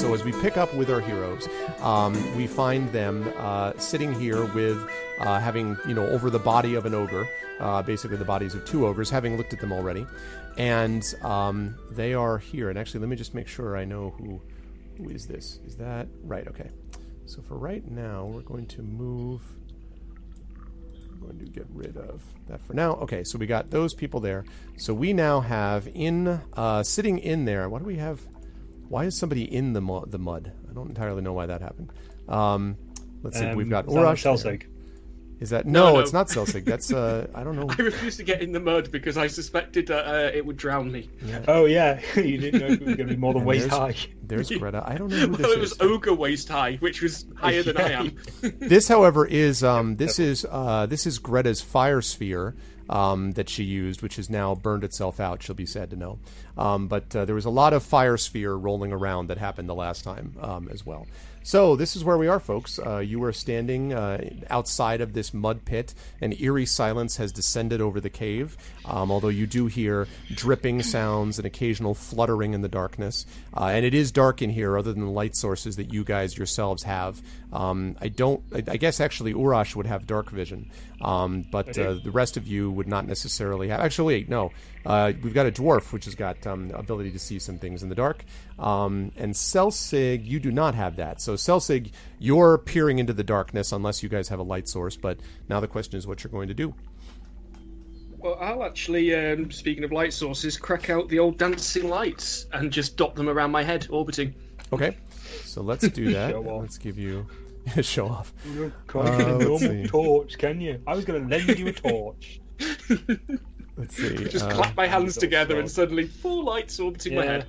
So as we pick up with our heroes, um, we find them uh, sitting here with uh, having you know over the body of an ogre, uh, basically the bodies of two ogres, having looked at them already, and um, they are here. And actually, let me just make sure I know who who is this. Is that right? Okay. So for right now, we're going to move. I'm going to get rid of that for now. Okay, so we got those people there. So we now have in uh, sitting in there. What do we have? Why is somebody in the mu- the mud? I don't entirely know why that happened. Um, let's see. We've got Um, is that Urash. Celsig? Is that no, no. It's not Celsig. That's uh, I don't know. I refused to get in the mud because I suspected that uh, it would drown me. Oh yeah, you didn't know it was going to be more than And waist there's- high. There's Greta. I don't know who this Well, it is. was ogre waist high, which was higher than I am. this, however, is um, this is uh, this is Greta's fire sphere um, that she used, which has now burned itself out. She'll be sad to know. Um, but uh, there was a lot of fire sphere rolling around that happened the last time um, as well. So this is where we are, folks. Uh, you are standing uh, outside of this mud pit. An eerie silence has descended over the cave, um, although you do hear dripping sounds and occasional fluttering in the darkness. Uh, and it is dark in here, other than the light sources that you guys yourselves have. Um, I don't. I, I guess actually Urash would have dark vision, um, but uh, the rest of you would not necessarily have. Actually, wait, no. Uh, we've got a dwarf which has got um, ability to see some things in the dark, um, and Celsig, you do not have that. So Celsig, you're peering into the darkness unless you guys have a light source. But now the question is what you're going to do. Well, I'll actually, um, speaking of light sources, crack out the old dancing lights and just dot them around my head, orbiting. Okay, so let's do that. Show off. let's give you a show off. You can't Uh, get a normal torch, can you? I was going to lend you a torch. Let's see. Just uh, clap my hands together frog. and suddenly four lights orbiting my head.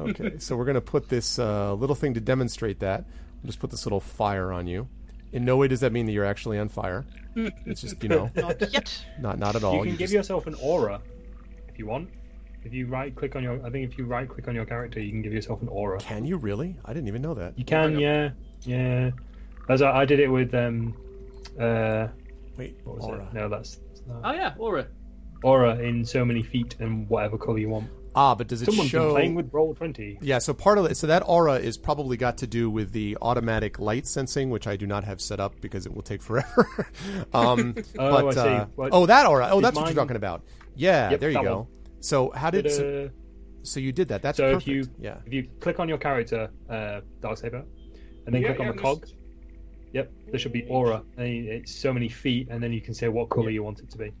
okay, so we're going to put this uh, little thing to demonstrate that. We'll just put this little fire on you. In no way does that mean that you're actually on fire. It's just, you know, Not yet. not not at all. you can You give just- yourself an aura if you want. If you right click on your, I think if you right click on your character, you can give yourself an aura. Can you really? I didn't even know that. You can, yeah, yeah. As I, I did it with um, uh, Wait, what was aura. it? No, that's, that's not- Oh yeah, aura. Aura in so many feet and whatever color you want. Ah, but does it Someone's show? been playing with roll twenty. Yeah, so part of it, so that aura is probably got to do with the automatic light sensing, which I do not have set up because it will take forever. um, Oh, but I see. uh, oh, that aura. Oh, is that's what you're talking about. Yeah, Yep, there you go. one. So how did so, so you did that? That's So perfect. if you yeah. if you click on your character, uh, Darksaber, and then Yeah, click on the cog, just- yep, there should be aura. And it's so many feet, and then you can say what color you want it to be.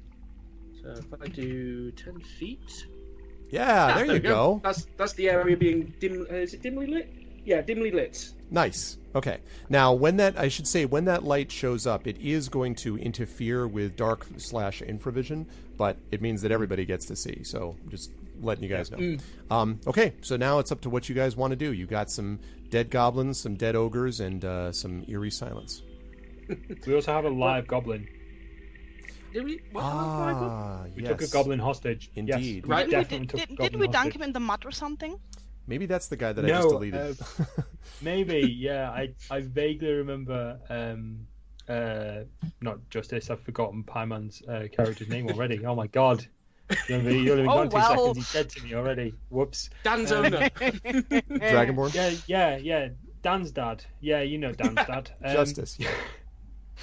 So if I do ten feet, Yeah, Ah, there, you we go. That's that's the area being dim. Uh, is it dimly lit? Yeah, dimly lit. Nice. Okay. Now, when that I should say when that light shows up, it is going to interfere with dark slash infravision, but it means that everybody gets to see. So just letting you guys know. Um, okay, so now it's up to what you guys want to do. You got some dead goblins, some dead ogres, and uh, some eerie silence. We also have a live goblin. Did we? What have I got? Ah, We yes. took a goblin hostage. Indeed. Yes, Right. Didn't we, did, did, didn't we dunk hostage. him in the mud or something? Maybe that's the guy that I just deleted. uh, Maybe, yeah. I I vaguely remember. Um, uh, not Justice. I've forgotten Pieman's uh, character's name already. Oh my god. You only, you only Oh, gone two well. seconds. He's dead to me already. Whoops. Dan's Um, owner. Dragonborn. Yeah, yeah, yeah. Dan's dad. Yeah, you know Dan's dad. Um, Justice. Yeah.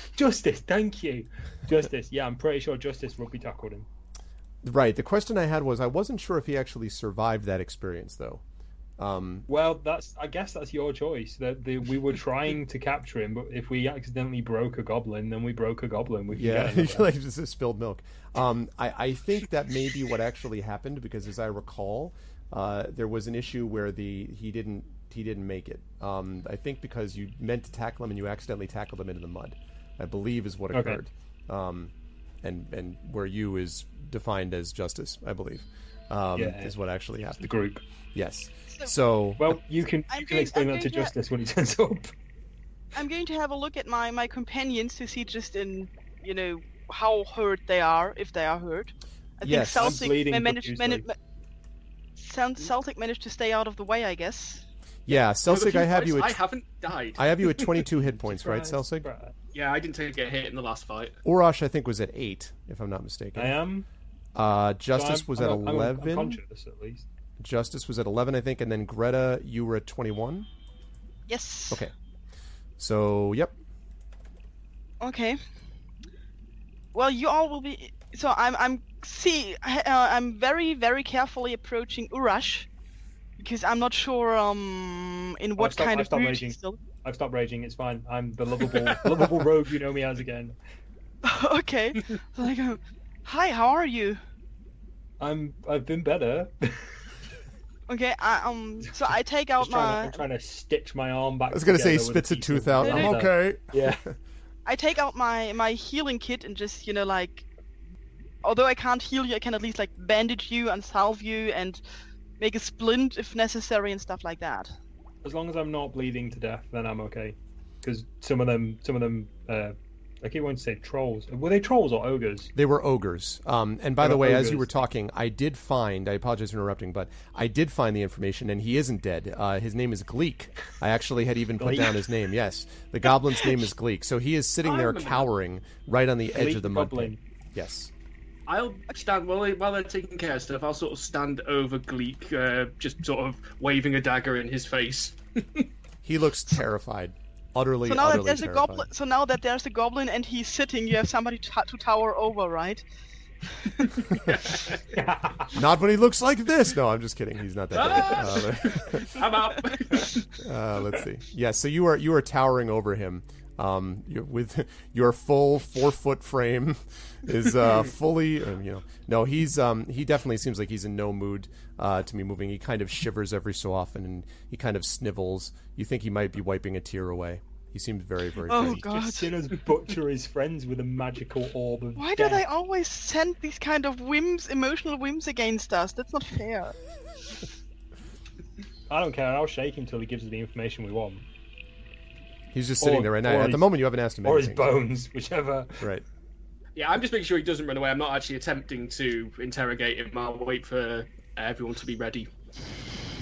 Justice. Thank you. Justice. Yeah, I'm pretty sure Justice rugby tackled him. Right. The question I had was I wasn't sure if he actually survived that experience though. Um, Well, that's. I guess that's your choice. That the, we were trying to capture him, but if we accidentally broke a goblin, then we broke a goblin. We Yeah, like just spilled milk. Um, I, I think that may be what actually happened because, as I recall, uh, there was an issue where the he didn't he didn't make it. Um, I think because you meant to tackle him and you accidentally tackled him into the mud. I believe is what Okay. occurred. Um, and and where you is defined as justice, I believe, um, Yeah. is what actually happened. the group. Yes. So- So Well, you can I'm you can going- explain I'm that to going to- Justice when he turns up. I'm going to have a look at my, my companions to see just in, you know, how hurt they are, if they are hurt. I Yes. think Celsig bleeding ma- managed, managed, Celsig managed to stay out of the way, I guess. yeah, With a Celsig, few I have points, you I at haven't died. I have you at 22 hit points, right, Celsig? Surprise. Yeah, I didn't take a hit in the last fight. Urash, I think, was at eight, if I'm not mistaken. I am. Uh, so Justice I'm- was I'm, at I'm- I'm 11. conscious, at least. Justice was at 11, I think, and then Greta, you were at 21. Yes. Okay. So, yep. Okay. Well, you all will be. So I'm I'm see uh, I'm very very carefully approaching Urash because I'm not sure um in what stopped- kind I've of mood he's still. I've stopped raging. It's fine. I'm the lovable, lovable rogue you know me as again. okay. So I go, hi, how are you? I'm. I've been better. Okay. I, um. So I take out Just trying to, my I'm trying to stitch my arm back. I was going to say he spits a tooth out. I'm leather. okay. Yeah. I take out my my healing kit and just you know like, although I can't heal you, I can at least like bandage you and salve you and make a splint if necessary and stuff like that. As long as I'm not bleeding to death, then I'm okay. Because some of them, some of them, uh, I keep wanting to say trolls. Were they trolls or ogres? They were ogres. Um, and by They the way, as you were talking, I did find, I apologize for interrupting, but I did find the information, and he isn't dead. Uh, his name is Gleek. I actually had even put down his name, yes. The goblin's name is Gleek. So he is sitting there cowering right on the edge Gleek of the mud. Yes. I'll stand while, they, while they're taking care of stuff. I'll sort of stand over Gleek, uh, just sort of waving a dagger in his face. He looks terrified. Utterly, So now that utterly there's a goblin, so now that there's a goblin and he's sitting, you have somebody to, to tower over, right? Not when he looks like this. No, I'm just kidding. He's not that big. Uh, I'm up. Uh, let's see. Yeah, so you are you are towering over him. Um, you, with your full four foot frame is uh, fully, uh, you know. No, he's um, he definitely seems like he's in no mood uh, to be moving. He kind of shivers every so often, and he kind of snivels. You think he might be wiping a tear away. He seems very, very. Oh, frightened. God. Just seen us butcher his friends with a magical orb of Why do they always send these kind of whims, emotional whims against us? That's not fair. I don't care. I'll shake him till he gives us the information we want, He's just sitting Or- there right now. or At the moment, you haven't asked him or his bones, whichever. Right. yeah, I'm just making sure he doesn't run away. I'm not actually attempting to interrogate him. I'll wait for everyone to be ready.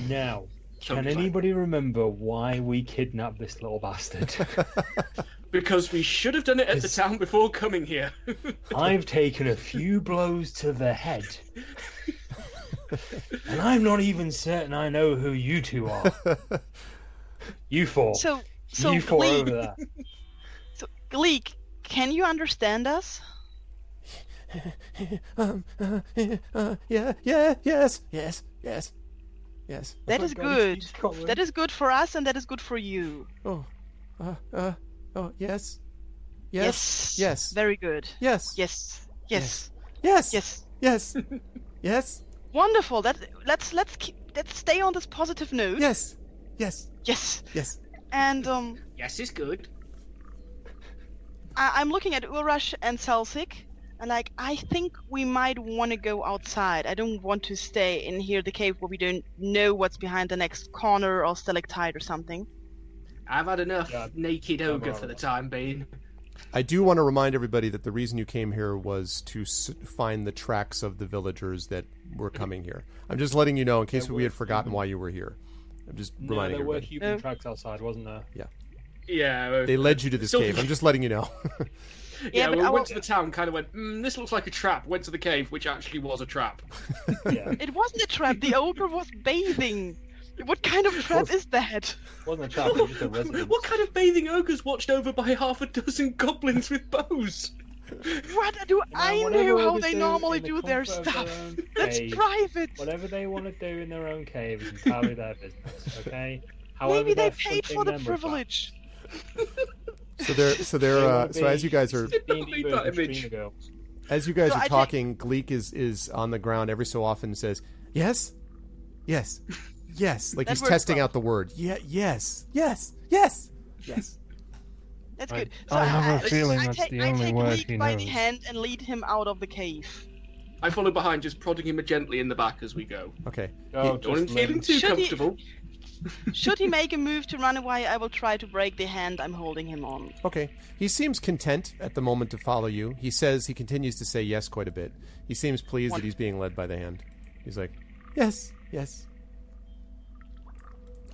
Now, So can fine. anybody remember why we kidnapped this little bastard? Because we should have done it at the town before coming here. I've taken a few blows to the head. and I'm not even certain I know who you two are. You four. So, so you Gleek, over there. so Gleek, can you understand us? um, uh, uh, yeah, yeah, yes, yes, yes, yes. That my is God, good. That is good for us, and that is good for you. Oh, uh, uh, oh, yes, yes, yes, Very good. yes, Yes. Yes. yes, Yes. yes, yes, Wonderful. That let's let's keep let's stay on this positive note. yes, yes, Yes. yes. And um, yes, it's good. I, I'm looking at Urash and Celsig, and like I think we might want to go outside. I don't want to stay in here, the cave, where we don't know what's behind the next corner or stalactite or something. I've had enough Yeah. naked ogre for the time being. I do want to remind everybody that the reason you came here was to s- find the tracks of the villagers that were coming here. I'm just letting you know in case There we had forgotten why you were here. I'm just No, reminding there were human No. tracks outside, wasn't there? Yeah. uh, They led you to this cave. I'm just letting you know. Yeah, Yeah, we I went will- to the town, kind of went, mm, this looks like a trap. Went to the cave, which actually was a trap. Yeah. It wasn't a trap. The ogre was bathing. What kind of trap Was- is that? wasn't a trap, it was just a residence. what kind of bathing ogres watched over by half a dozen goblins with bows? What do You know, I know how ogres they normally in the do their stuff? own That's cave, private. Whatever they want to do in their own cave is entirely their business, okay? However, Maybe they paid for the privilege. so they're so they're uh, so as you guys are that. D&D Leave that version image. stream ago. as you guys So are I take- talking, Gleek is is on the ground every so often and says, "Yes, yes, yes," like That he's testing out the word. Yeah, yes, yes, yes, yes. That's I- good. I have a I- feeling I that's take, the I only take word Gleek he by the hand and lead him out of the cave. I follow behind, just prodding him gently in the back as we go. Okay. Oh, Don't him just feeling too Should he- comfortable. Should he make a move to run away, I will try to break the hand I'm holding him on. Okay. He seems content at the moment to follow you. He says he continues to say yes quite a bit. He seems pleased that he's being led by the hand. He's like, yes, yes.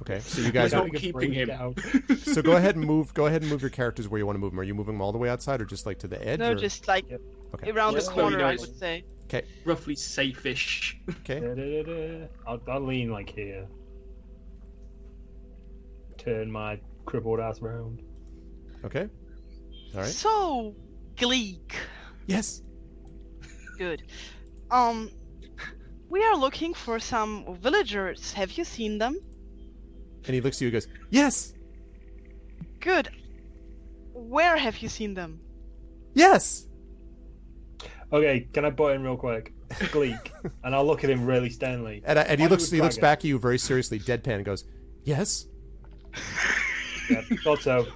Okay, so you guys We're are. not Like a keeping him. breakdown. So go ahead and move. Go ahead and move your characters where you want to move them. Are you moving them all the way outside, or just like to the edge? No, or- just like Yep. Okay. around Just the corner, know I would say. Okay. Roughly safe-ish. Okay. I'll, I'll lean like here. turn my crippled ass around. Okay. All right. So, Gleek. Yes. Good. Um, we are looking for some villagers. Have you seen them? And he looks at you and goes, Yes. Good. Where have you seen them? Yes. Okay, can I butt in real quick? Gleek, and I'll look at him really sternly. And, I, and he looks he looks dragon. back at you very seriously, deadpan, and goes, Yes. Yeah, thought so.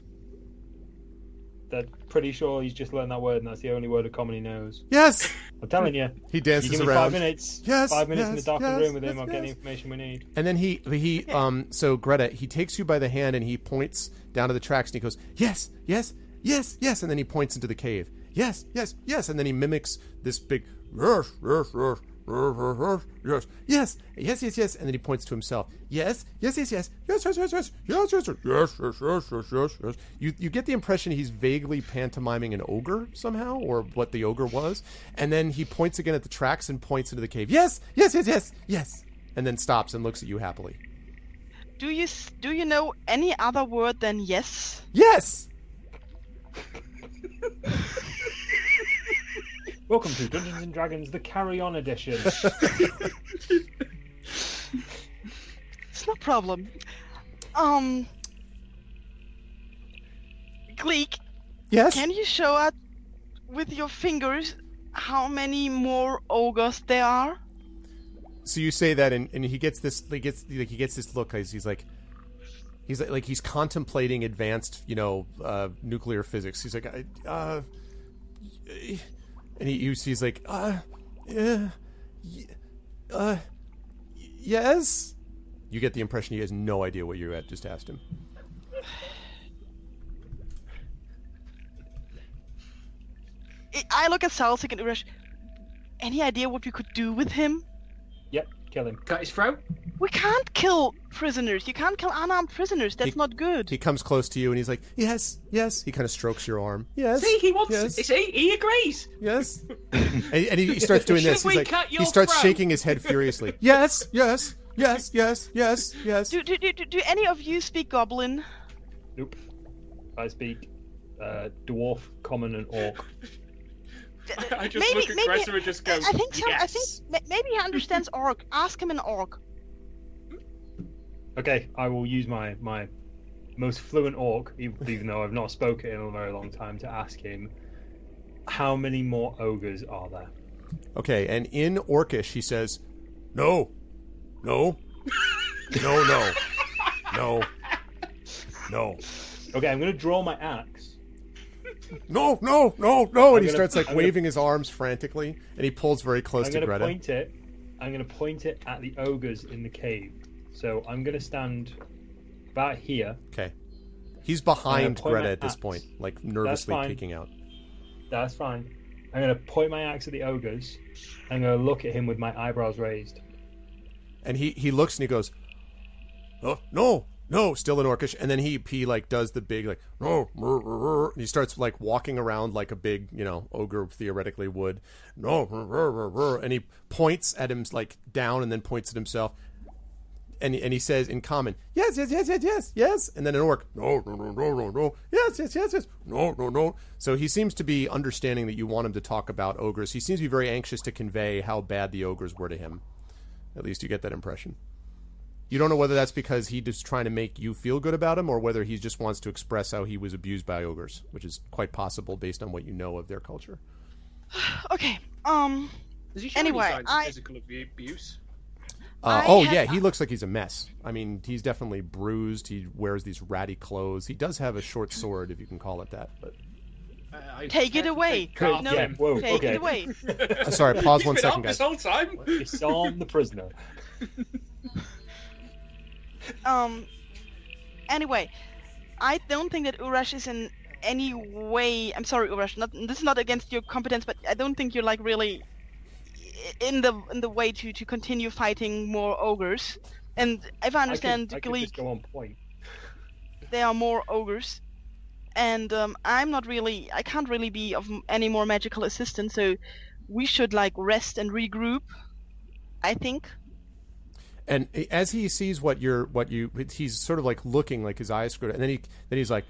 That pretty sure he's just learned that word, and that's the only word of common he knows. Yes. I'm telling you. He dances You dances give me around. five minutes. Yes, Five minutes in the yes, darkened yes, room with him. yes, I'll get the information we need. And then he he um so Greta he takes you by the hand and he points down to the tracks and he goes yes yes yes yes and then he points into the cave yes yes yes and then he mimics this big yes yes yes yes. Yes. Yes yes yes. Yes and then he points to himself. Yes. Yes yes yes. Yes yes yes yes. Yes yes yes. Yes yes yes yes yes yes. You you get the impression he's vaguely pantomiming an ogre somehow or what the ogre was. And then he points again at the tracks and points into the cave. Yes. Yes yes yes. Yes. And then stops and looks at you happily. Do you do you know any other word than yes? Yes. Welcome to Dungeons and Dragons: The Carry On Edition. It's no problem. Um, Gleek, Yes. can you show us with your fingers how many more ogres there are? so you say that, and, and he gets this. He gets like he gets this look. He's, he's like, he's like, like he's contemplating advanced, you know, uh, nuclear physics. He's like, I, uh, and he he's, he's like, uh, yeah, y- uh, y- yes. You get the impression he has no idea what you had just asked him. I- I look at Celsig and Urash. Any idea what we could do with him? yep, kill him. Cut his throat. We can't kill prisoners. You can't kill unarmed prisoners. That's He- not good. He comes close to you and he's like, yes, yes. He kind of strokes your arm. Yes. See, he wants. Yes. See, he agrees. Yes. and, and he, he starts doing this. Should He's we like, cut he your starts throat? shaking his head furiously. Yes, yes, yes, yes, yes, yes. do, do, do, do, do any of you speak Goblin? Nope. I speak uh, dwarf, common, and orc. D- I just maybe, look at maybe, Greta and just go, I think so. I think maybe he understands Orc. Ask him in Orc. Okay, I will use my my most fluent orc, even, even though I've not spoken in a very long time, to ask him how many more ogres are there. Okay, and in Orcish he says, "No, no, no, no, no, no, Okay, I'm gonna draw my axe. No, no, no, no," and he gonna- starts like I'm gonna- waving his arms frantically, and he pulls very close I'm to gonna Greta. point it. I'm gonna point it at the ogres in the cave. So I'm gonna stand about here. Okay, he's behind Greta at this axe. point, like nervously peeking out. That's fine. I'm gonna point my axe at the ogres. I'm gonna look at him with my eyebrows raised. and he he looks and he goes, "Oh no, no!" Still in Orcish, and then he he like does the big like no, rrr, rrr, rrr," and he starts like walking around like a big you know ogre theoretically would. No, rrr, rrr, rrr, rrr," and he points at him like down and then points at himself. And, and he says in common, yes, yes, yes, yes, yes, yes. And then in orc, no, no, no, no, no, no, yes, yes, yes, yes, no, no, no. So he seems to be understanding that you want him to talk about ogres. He seems to be very anxious to convey how bad the ogres were to him. At least you get that impression. You don't know whether that's because he's just trying to make you feel good about him, or whether he just wants to express how he was abused by ogres, which is quite possible based on what you know of their culture. Okay. Um. Does he show Anyway, any signs I- of physical abuse? Uh, oh have- yeah, he looks like he's a mess. I mean, he's definitely bruised. He wears these ratty clothes. He does have a short sword, if you can call it that. But Uh, I Take it away. cut off No, yeah, whoa, take okay. it away. Uh, sorry, pause He's one been second, up guys. This whole time. Disarm the prisoner. Um. Anyway, I don't think that Urash is in any way. I'm sorry, Urash. Not this is not against your competence, but I don't think you're like really in the in the way to to continue fighting more ogres. And if I understand I could, I could just go on point. there are more ogres and um, i'm not really i can't really be of any more magical assistance so we should like rest and regroup i think And as he sees what you're, what you, he's sort of like looking, like his eyes screwed, and then he, then he's like,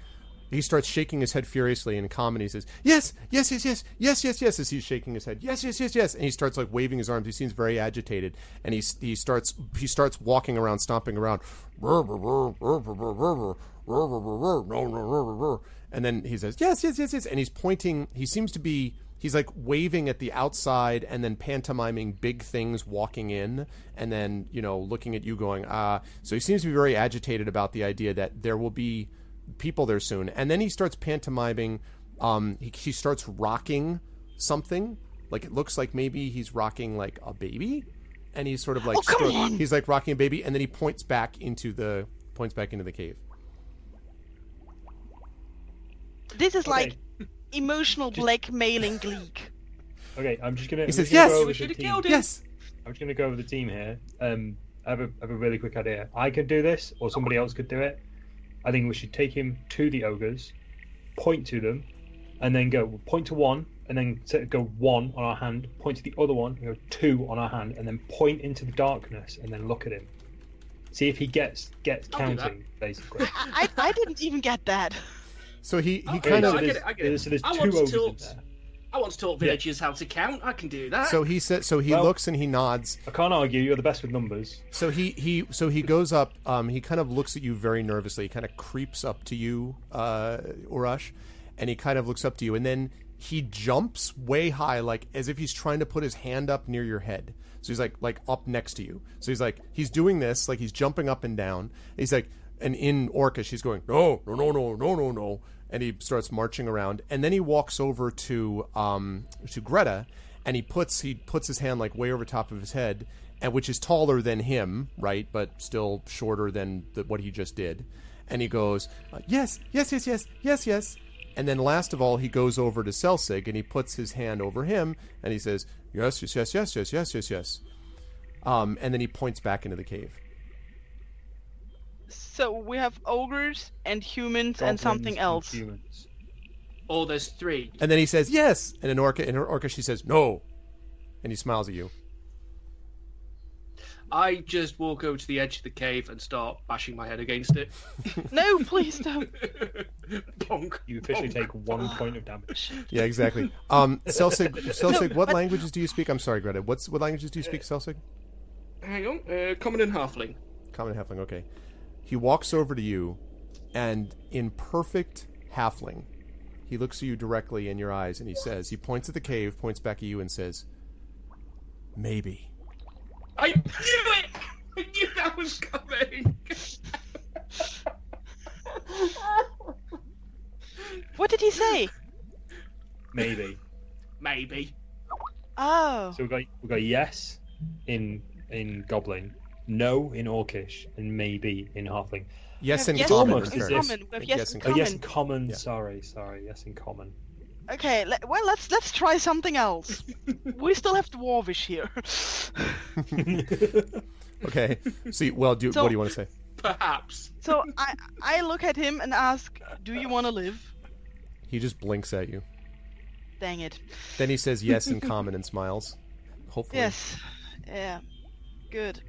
he starts shaking his head furiously And. He says, "Yes, yes, yes, yes, yes, yes, yes." As he's shaking his head, "Yes, yes, yes, yes," and he starts like waving his arms. He seems very agitated, and he he starts he starts walking around, stomping around, and then he says, "Yes, yes, yes, yes," and he's pointing. He seems to be he's like waving at the outside and then pantomiming big things walking in and then you know looking at you going ah so he seems to be very agitated about the idea that there will be people there soon. And then he starts pantomiming. Um, he, he starts rocking something. Like it looks like maybe he's rocking like a baby, and he's sort of like Oh, come stro- on. he's like rocking a baby, and then he points back into the points back into the cave. This is like Okay. emotional blackmailing gleek. Okay, I'm just gonna. He I'm says, gonna "Yes!" go over We the should've team. killed him. Yes. I'm just gonna go over the team here. Um, I have a, I have a really quick idea. I could do this, or somebody else could do it. I think we should take him to the ogres, point to them, and then go point to one, and then go one on our hand, point to the other one, go two on our hand, and then point into the darkness, and then look at him. See if he gets gets I'll counting, basically. I, I I didn't even get that. So he he Okay, kind no, of I get there's, it, I get it. So there's I two want to talk- there. I want to taught villagers how to count. I can do that. so he said so he Well- looks and he nods. I can't argue. You're the best with numbers. So he he so he goes up. Um, he kind of looks at you very nervously. He kind of creeps up to you, uh, Urash, and he kind of looks up to you, and then he jumps way high, like as if he's trying to put his hand up near your head. So he's like like up next to you. So he's like he's doing this, like he's jumping up and down. He's like, and in Orcish, he's going no no no no no no no, and he starts marching around, and then he walks over to um to Greta, and he puts he puts his hand like way over top of his head and which is taller than him, right, but still shorter than the, what he just did. And he goes, uh, "Yes, yes, yes, yes, yes, yes." And then last of all, he goes over to Celsig and he puts his hand over him and he says, "Yes, yes, yes, yes, yes, yes, yes, yes." Um, and then he points back into the cave. So we have ogres and humans and something else. Humans. or there's three. And then he says, "Yes." And in Orca, in her Orca, she says, "No," and he smiles at you. I just walk over to the edge of the cave and start bashing my head against it. No, please don't. Bonk. You officially bonk, take one point of damage. Yeah, exactly. Um, Celsig, Celsig, what languages do you speak? I'm sorry, Greta. What's what languages do you speak, Celsig? Hang on. Uh, common and halfling. Common and halfling. Okay. He walks over to you, and in perfect halfling, he looks at you directly in your eyes, and he says, he points at the cave, points back at you, and says, "Maybe." I knew it! I knew that was coming! What did he say? Maybe. Maybe. Oh. So we got we got yes in in Goblin, no in Orcish, and maybe in Halfling. Yes, in yes common. almost in common. We have yes, in Oh common. yes, in common. Yeah. Sorry, sorry. Yes, in common. Okay, le- well let's let's try something else. we still have dwarvish here. Okay. See, well, do So- what do you want to say? Perhaps. so I I look at him and ask, "Do you want to live?" He just blinks at you. Dang it. Then he says yes in common and smiles. Hopefully. Yes. Yeah. Good.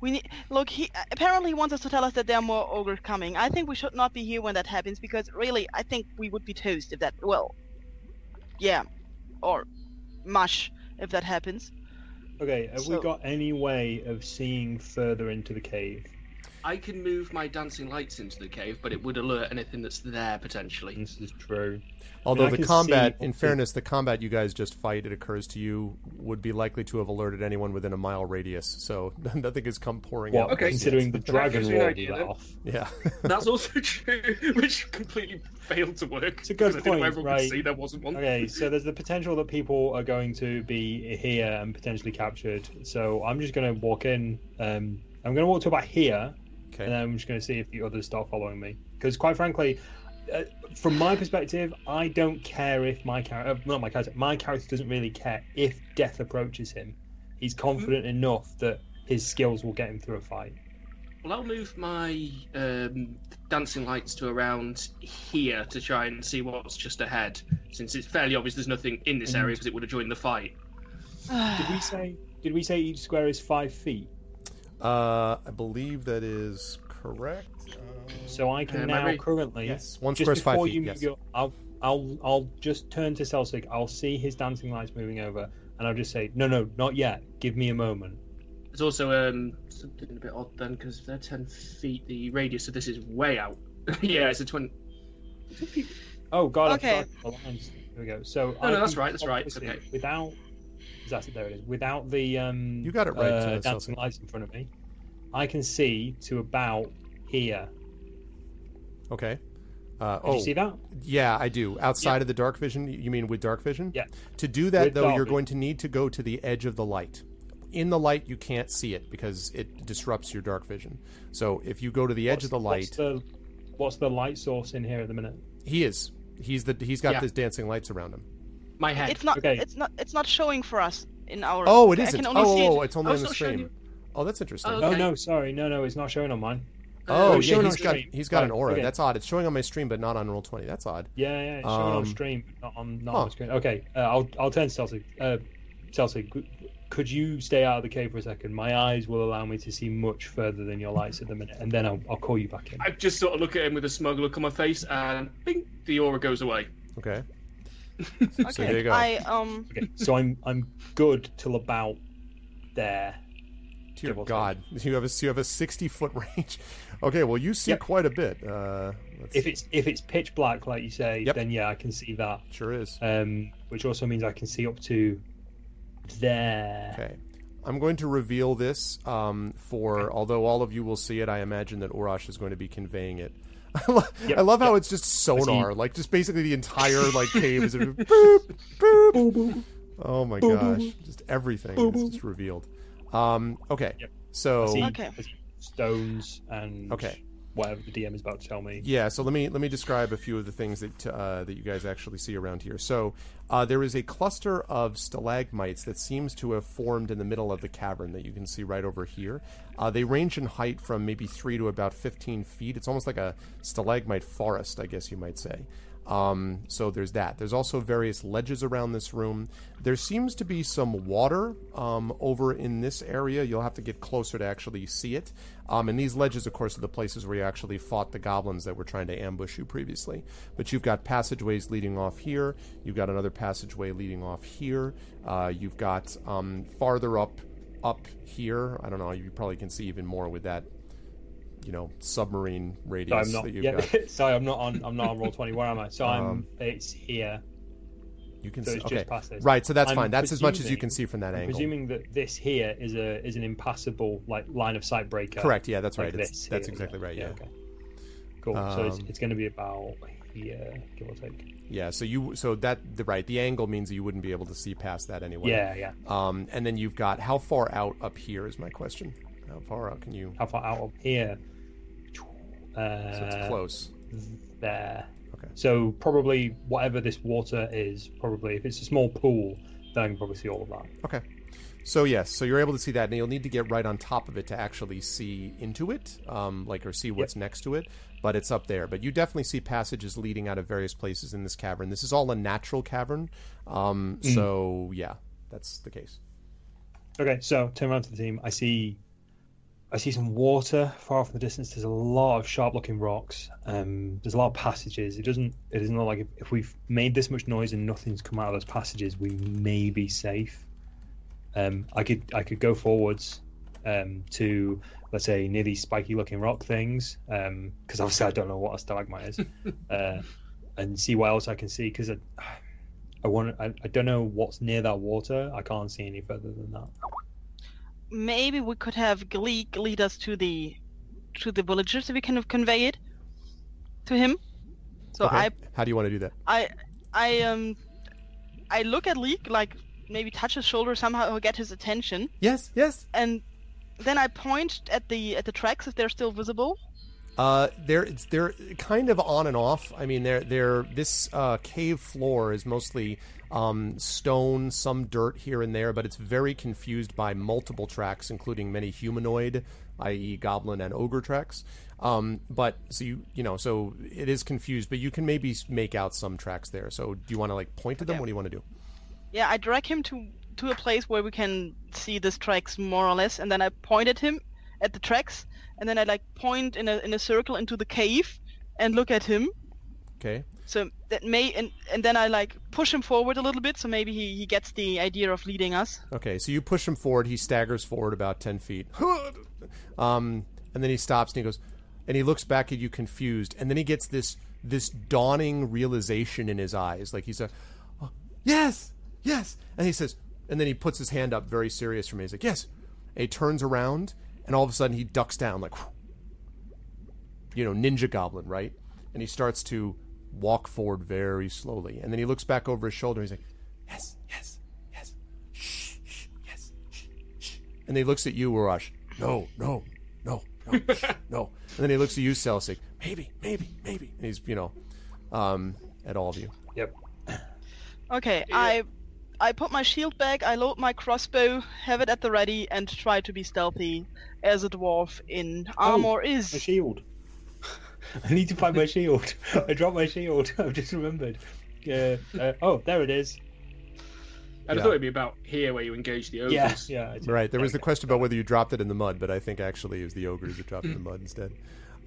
We need look. He uh, apparently he wants us to tell us that there are more ogres coming. I think we should not be here when that happens because really, I think we would be toast if that. Well, yeah, or mush if that happens. Okay, have So- we got any way of seeing further into the cave? I can move my dancing lights into the cave, but it would alert anything that's there potentially. This is true. Although I the combat, see- in fairness, the combat you guys just fight, it occurs to you, would be likely to have alerted anyone within a mile radius. So nothing has come pouring What, out. Okay. considering the That dragon gives me an walled idea that off. Yeah. That's also true, which completely failed to work. It's a good because I didn't know point, everyone right. could see there wasn't one. Okay, so there's the potential that people are going to be here and potentially captured. So I'm just going to walk in. Um, I'm going to walk to about here, and okay. then I'm just going to see if the others start following me. Because quite frankly, uh, from my perspective, I don't care if my character, uh, not my character, my character doesn't really care if death approaches him. He's confident enough that his skills will get him through a fight. Well, I'll move my um, dancing lights to around here to try and see what's just ahead, since it's fairly obvious there's nothing in this area because it would have joined the fight. Did we say? Did we say each square is five feet? Uh, I believe that is correct. Uh, So I can Uh, now maybe- currently. yes, one just square is five before feet. you yes. go, I'll, I'll, I'll just turn to Celsig. I'll see his dancing lights moving over, and I'll just say, "No, no, not yet. Give me a moment." There's also um, something a bit odd then because they're 10 feet the radius, so this is way out. yeah, it's a 20. Oh God! Okay. I forgot the lines. Here we go. So No, I no, that's right, that's right, okay. Without, that's it. There it is. Without the um, You got it right, uh, dancing lights in front of me, I can see to about here. Okay. Uh, oh, you see that? yeah, I do. Outside of the dark vision, you mean with dark vision? Yeah. To do that, With though, you're vision. going to need to go to the edge of the light. In the light, you can't see it because it disrupts your dark vision. So if you go to the edge of the light, What's the, what's the light source in here at the minute? he is. He's the. He's got Yeah. this dancing lights around him. My head. It's not. Okay. It's not. It's not showing for us in our. Oh, it I isn't. can Oh, only see oh, it. it's only Oh, on the not stream. you? Oh, that's interesting. Oh, Oh Okay. no, sorry, no, no, it's not showing on mine. Oh, Oh, yeah, it's showing he's on got stream. he's got an aura. okay. That's odd. It's showing on my stream, but not on roll twenty. That's odd. Yeah, yeah, it's showing Um, on stream, not on not huh. on screen. Okay, uh, I'll I'll turn to Celsig. Uh, Celsig, could- could you stay out of the cave for a second? My eyes will allow me to see much further than your lights at the minute, and then I'll, I'll call you back in. I just sort of look at him with a smug look on my face, and bing, the aura goes away. Okay. Okay. So there you go. I um. Okay, so I'm I'm good till about there. Dear Give or take. God, you have a you have a sixty foot range. Okay, well you see Yep. quite a bit. Uh, let's, If it's if it's pitch black, like you say, Yep. then yeah, I can see that. sure is. Um, which also means I can see up to there. Okay. I'm going to reveal this um, for, although all of you will see it, I imagine that Urash is going to be conveying it. I lo- Yep, I love how yep. it's just sonar, like just basically the entire like cave is boop, boop. Oh my gosh, just everything is just revealed. Um, okay, Yep. so I see, Okay. Stones and Okay. Whatever the DM is about to tell me. Yeah, so let me let me describe a few of the things that uh, that you guys actually see around here. So uh, there is a cluster of stalagmites that seems to have formed in the middle of the cavern that you can see right over here. Uh, they range in height from maybe three to about fifteen feet. It's almost like a stalagmite forest, I guess you might say. Um, so there's that. There's also various ledges around this room. There seems to be some water um, over in this area. You'll have to get closer to actually see it. Um, and these ledges, of course, are the places where you actually fought the goblins that were trying to ambush you previously. But you've got passageways leading off here. You've got another passageway leading off here. Uh, you've got um, farther up up here. I don't know. You probably can see even more with that, you know, submarine So radius I'm not. that you've Yeah, got. sorry, I'm not on. I'm not on roll twenty. Where am I? So I'm. Um, It's here. You can So see. it's Okay, just past this. right. So that's I'm fine. That's as much as you can see from that I'm angle. presuming that this here is a is an impassable like line of sight breaker. Correct. Yeah, that's like right. That's here, exactly right. Yeah. Okay. Cool. so it's, Um, it's going to be about here, give or take. Yeah. So you. So that the right. The angle means that you wouldn't be able to see past that anyway. Yeah, yeah. Um, and then you've got how far out up here is my question. How far out can you? How far out of here? So Uh, it's close. there. Okay. So probably whatever this water is, probably if it's a small pool, then I can probably see all of that. Okay. So yes, so you're able to see that, and you'll need to get right on top of it to actually see into it, um, like or see what's next to it. But it's up there. But you definitely see passages leading out of various places in this cavern. This is all a natural cavern, um, Mm. so yeah, that's the case. Okay, so turn around to the team. I see, I see some water far off in the distance. There's a lot of sharp-looking rocks. Um, there's a lot of passages. It doesn't. It doesn't look like if, if we've made this much noise and nothing's come out of those passages, we may be safe. Um, I could I could go forwards um, to let's say near these spiky-looking rock things because obviously I don't know what a stalagmite is, uh, and see what else I can see because I, I want I, I don't know what's near that water. I can't see any further than that. Maybe we could have Gleek lead us to the to the villagers so we can convey it to him. So Okay. I How do you want to do that? I I um I look at Gleek like maybe touch his shoulder somehow or get his attention Yes, yes. and then I point at the at the tracks if they're still visible. Uh, they're it's, they're kind of on and off. I mean, they're they're this uh, cave floor is mostly um, stone, some dirt here and there, but it's very confused by multiple tracks, including many humanoid, i.e., goblin and ogre tracks. Um, but so you you know so it is confused, but you can maybe make out some tracks there. So do you want to like point to them? Okay. What do you want to do? Yeah, I drag him to to a place where we can see these tracks more or less, and then I point at him at the tracks, and then I like point in a in a circle into the cave and look at him. Okay. So that may and and then I like push him forward a little bit, so maybe he he gets the idea of leading us. Okay, so you push him forward. He staggers forward about ten feet, um, and then he stops and he goes, and he looks back at you confused, and then he gets this this dawning realization in his eyes, like he's a, "Oh, yes, yes, and he says, and then he puts his hand up, very serious for me. He's like, yes, and he turns around, and all of a sudden he ducks down like, you know, ninja goblin, right? And he starts to walk forward very slowly, and then he looks back over his shoulder. And he's like, yes, yes, yes, shh, shh, yes, shh, shh. And he looks at you, Urash. No, no, no, no, shh, no. And then he looks at you, Celsig. Maybe, maybe, maybe. And he's, you know, um, at all of you. Yep. Okay, I I put my shield back, I load my crossbow, have it at the ready, and try to be stealthy as a dwarf in armor My is. shield. I need to find my shield. I dropped my shield. I've just remembered. Uh, uh, oh, there it is. I Yeah. thought it'd be about here where you engage the ogres. Yeah, yeah. Right. There was the question about whether you dropped it in the mud, but I think actually it was the ogres that dropped it in the mud instead.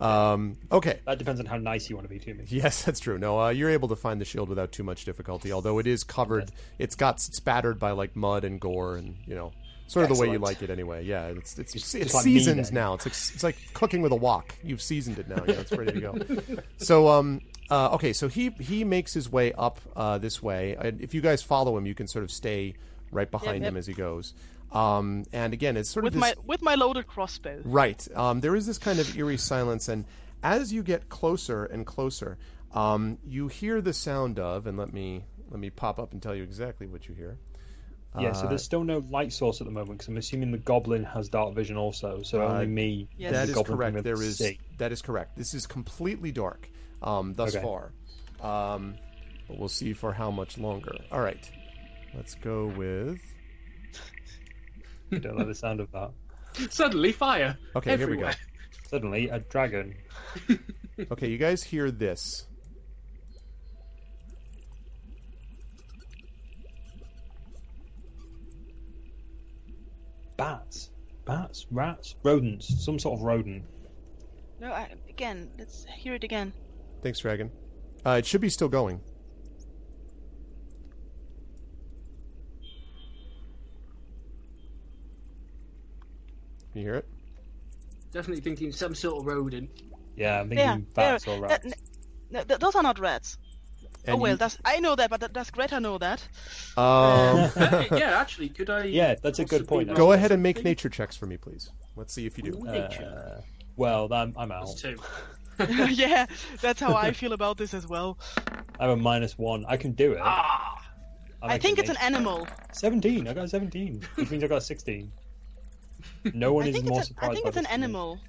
Um, okay. That depends on how nice you want to be to me. Yes, that's true. No, uh, you're able to find the shield without too much difficulty, although it is covered. It's got spattered by like mud and gore, and you know, sort of the way you like it anyway. Yeah, it's it's Just- it's just like me, seasoned then. now. It's like it's like cooking with a wok. You've seasoned it now. Yeah, it's ready to go. so um. Uh, okay, so he he makes his way up uh, this way. And if you guys follow him, you can sort of stay right behind yep. him as he goes. Um, and again, it's sort with of this, my with my loaded crossbow. Right. Um, there is this kind of eerie silence, and as you get closer and closer, um, you hear the sound of, and let me let me pop up and tell you exactly what you hear. Yeah, so there's still no light source at the moment because I'm assuming the goblin has dark vision also. So Uh, only me. Yes. and That the is goblin correct. There is see. that is correct. This is completely dark um, thus Okay. far, um, but we'll see for how much longer. All right, let's go with. I don't like the sound of that. Suddenly, fire. Okay, here we go. Suddenly, a dragon. Okay, you guys hear this. Bats. Bats. Rats. Rodents. Some sort of rodent. No, I, again, let's hear it again. Thanks, Dragon. Uh, it should be still going. Can you hear it? Definitely thinking some sort of rodent. Yeah, I'm thinking Yeah, bats there- or that- rats. No, th- those are not rats. And oh well, you- does I know that, but th- does Greta know that? um, Uh, yeah, actually, could I? Yeah, that's a good point, go ahead and something? make nature checks for me, please. Let's see if you do. Nature. Uh, well, I'm, I'm out. That's two. yeah, that's how I feel about this as well. I have a minus one. I can do it. Ah, I'm think it's an animal. 17. I got 17, which means I got 16. No one is more a, surprised I think by it's an this than me. animal.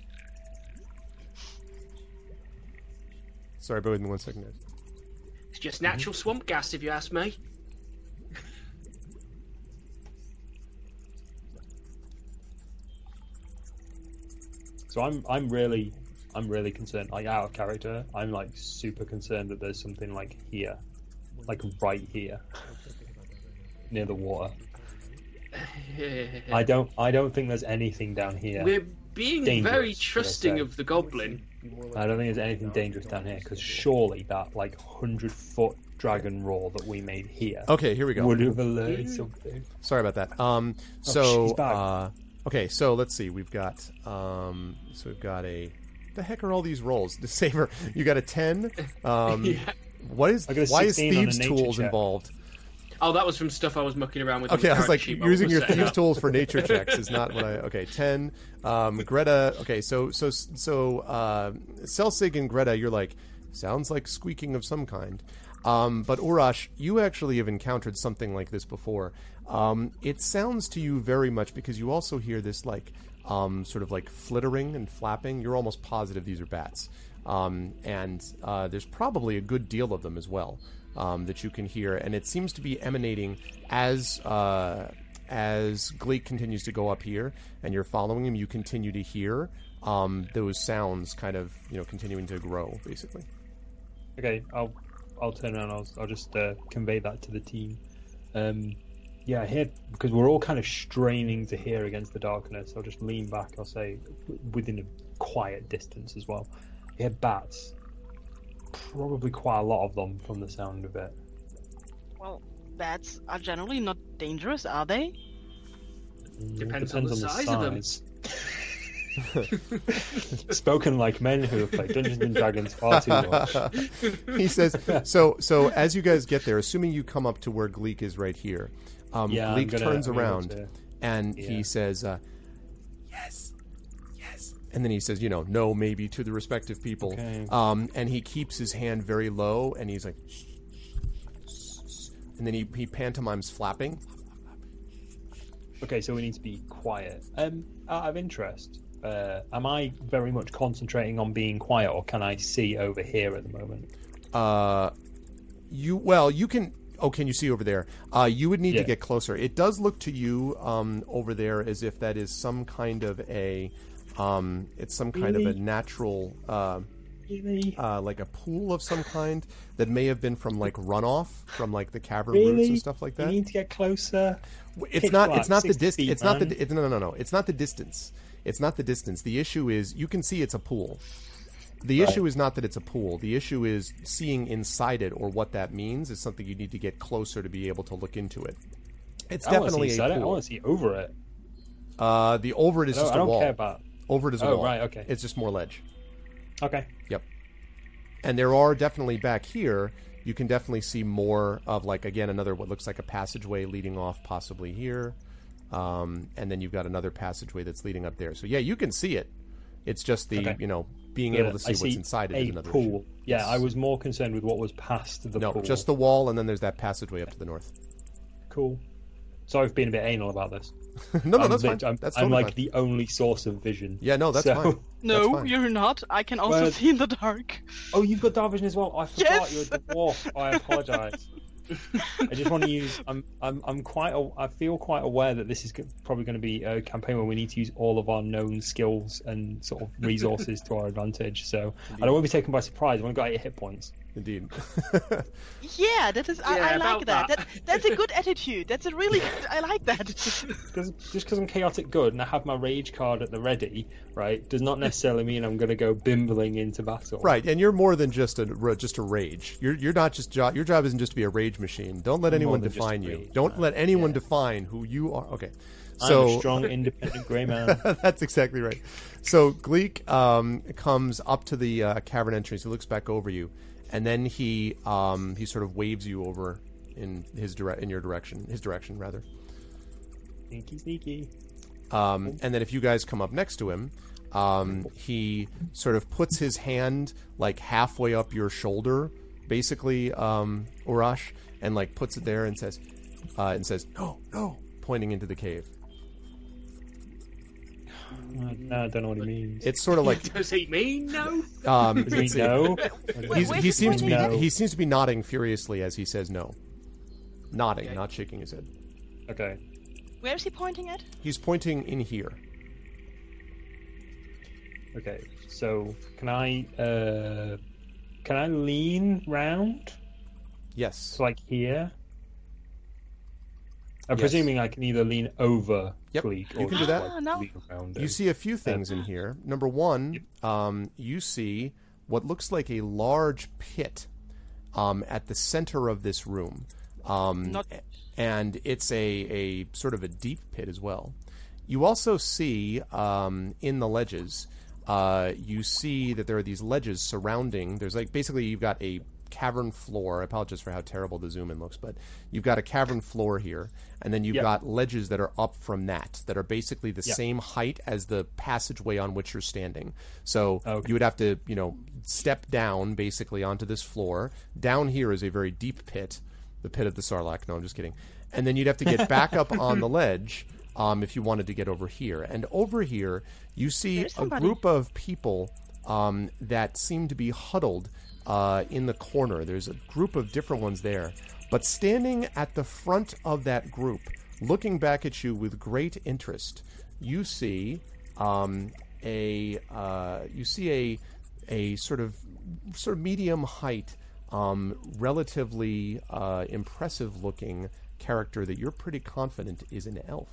Sorry, bear with me one second, guys. it's just natural mm-hmm. swamp gas, if you ask me. So I'm I'm really I'm really concerned. Like out of character, I'm like super concerned that there's something like here, like right here, near the water. I don't I don't think there's anything down here. We're being Dangerous, very trusting of the goblin. I don't think there's anything dangerous down here because surely that like hundred foot dragon roar that we made here Okay, here we go. would have alerted something. Sorry about that. Um, Oh, so, she's back. uh, okay, so let's see. We've got, um, so we've got a. The heck are all these rolls? The saver. You got a ten. Um, Yeah. What is? I got a Why is 16 on a thieves' tools check. involved? Oh, that was from stuff I was mucking around with. Okay, I was like sheet using I your was thieves' up. tools for nature checks is not what I. Okay, ten. Um, Greta. Okay, so so so uh, Celsig and Greta, you're like sounds like squeaking of some kind. Um, but Urash, you actually have encountered something like this before. Um, it sounds to you very much because you also hear this like um, sort of like flittering and flapping. You're almost positive these are bats, um, and uh, there's probably a good deal of them as well um, that you can hear, and it seems to be emanating as uh, as Gleek continues to go up here, and you're following him. You continue to hear um, those sounds, kind of you know continuing to grow, basically. Okay, I'll I'll turn around. I'll I'll just uh, convey that to the team. Um, Yeah, I hear because we're all kind of straining to hear against the darkness. I'll just lean back. I'll say within a quiet distance as well. I hear bats. Probably quite a lot of them from the sound of it. Well, bats are generally not dangerous, are they? Mm, Depends on the size of them. Spoken like men who have played Dungeons and Dragons far too much. he says so so as you guys get there assuming you come up to where gleek is right here um, Yeah, gleek gonna- turns I'm around and yeah. he says uh, yes yes and then he says you know no maybe to the respective people Okay. um, and he keeps his hand very low and he's like and then he, he pantomimes flapping Okay, so we need to be quiet. Um, out of interest, uh, am I very much concentrating on being quiet, or can I see over here at the moment? Uh, you well, you can. Oh, can you see over there? Uh, you would need Yeah. to get closer. It does look to you um, over there as if that is some kind of a, um, it's some kind of a natural, uh, uh, like a pool of some kind that may have been from like runoff from like the cavern roots and stuff like You that. need to get closer. It's pitch not. It's not the distance. It's not the. It's, no, no, no, no. It's not the distance. It's not the distance. The issue is you can see it's a pool. The Right. issue is not that it's a pool. The issue is seeing inside it or what that means is something you need to get closer to be able to look into it. It's I definitely a inside it. I want to see over it. Uh, the over it is I just I a don't wall. care about. Over it is a Oh, wall. right, okay. It's just more ledge. Okay. Yep. And there are definitely back here. You can definitely see more of like again another what looks like a passageway leading off possibly here, um, and then you've got another passageway that's leading up there. So yeah, you can see it. It's just the Okay. you know being Yeah, able to see I what's inside it is another pool. issue. Yeah, I was more concerned with what was past the No, pool. just the wall, and then there's that passageway up to the north. cool. Sorry for being a bit anal about this. no, no, I'm that's lit- fine. I'm, that's I'm like fine. the only source of vision. Yeah, no, that's So- fine. No, fine. you're not. I can also Well- see in the dark. Oh, you've got dark vision as well. I forgot Yes! you're a dwarf. I apologise. I just want to use. I'm. I'm. I'm quite. a- I feel quite aware that this is probably going to be a campaign where we need to use all of our known skills and sort of resources to our advantage. So I don't want to be taken by surprise. I want to get eight hit points. Indeed. Yeah, that is. I, Yeah, I like that. that. that. That's a good attitude. That's a really. I like that. Just because I'm chaotic good and I have my rage card at the ready, right, does not necessarily mean I'm going to go bimbling into battle. right, and you're more than just a just a rage. You're you're not just jo- your job isn't just to be a rage machine. Don't let anyone than just define you. rage Don't man. let anyone Yeah. define who you are. Okay, I'm so a strong, independent grey man. That's exactly right. So Gleek um, comes up to the uh, cavern entrance. He looks back over you, and then he um, he sort of waves you over in his direct in your direction, his direction rather. sneaky, sneaky. Um, and then if you guys come up next to him, um, he sort of puts his hand like halfway up your shoulder, basically, um, Urash, and like puts it there and says, uh, and says, "No, no," pointing into the cave. Uh, No, I don't know what he means. It's sort of like Does he mean no? um, he it's- know? He's, he he seems to be pointing at? he seems to be nodding furiously as he says no. Nodding, Okay. not shaking his head. Okay. Where is he pointing at? He's pointing in here. Okay. So can I uh can I lean round Yes. to like here? I'm Yes. presuming I can either lean over Yep, Gleek you can do that. like, no. lean around You see a few things in here. Number one, um, you see what looks like a large pit um, at the center of this room. Um, Not- and it's a, a sort of a deep pit as well. You also see um, in the ledges, uh, you see that there are these ledges surrounding. There's like basically you've got a cavern floor. I apologize for how terrible the zoom in looks, but you've got a cavern floor here, and then you've Yep. got ledges that are up from that that are basically the Yep. same height as the passageway on which you're standing. So Okay. you would have to, you know, step down basically onto this floor. Down here is a very deep pit, the pit of the Sarlacc. No, I'm just kidding. And then you'd have to get back up on the ledge um, if you wanted to get over here. And over here, you see a group of people um, that seem to be huddled uh, in the corner. There's a group of different ones there. But standing at the front of that group, looking back at you with great interest, you see um, a uh, you see a a sort of sort of medium height, um, relatively uh, impressive looking character that you're pretty confident is an elf.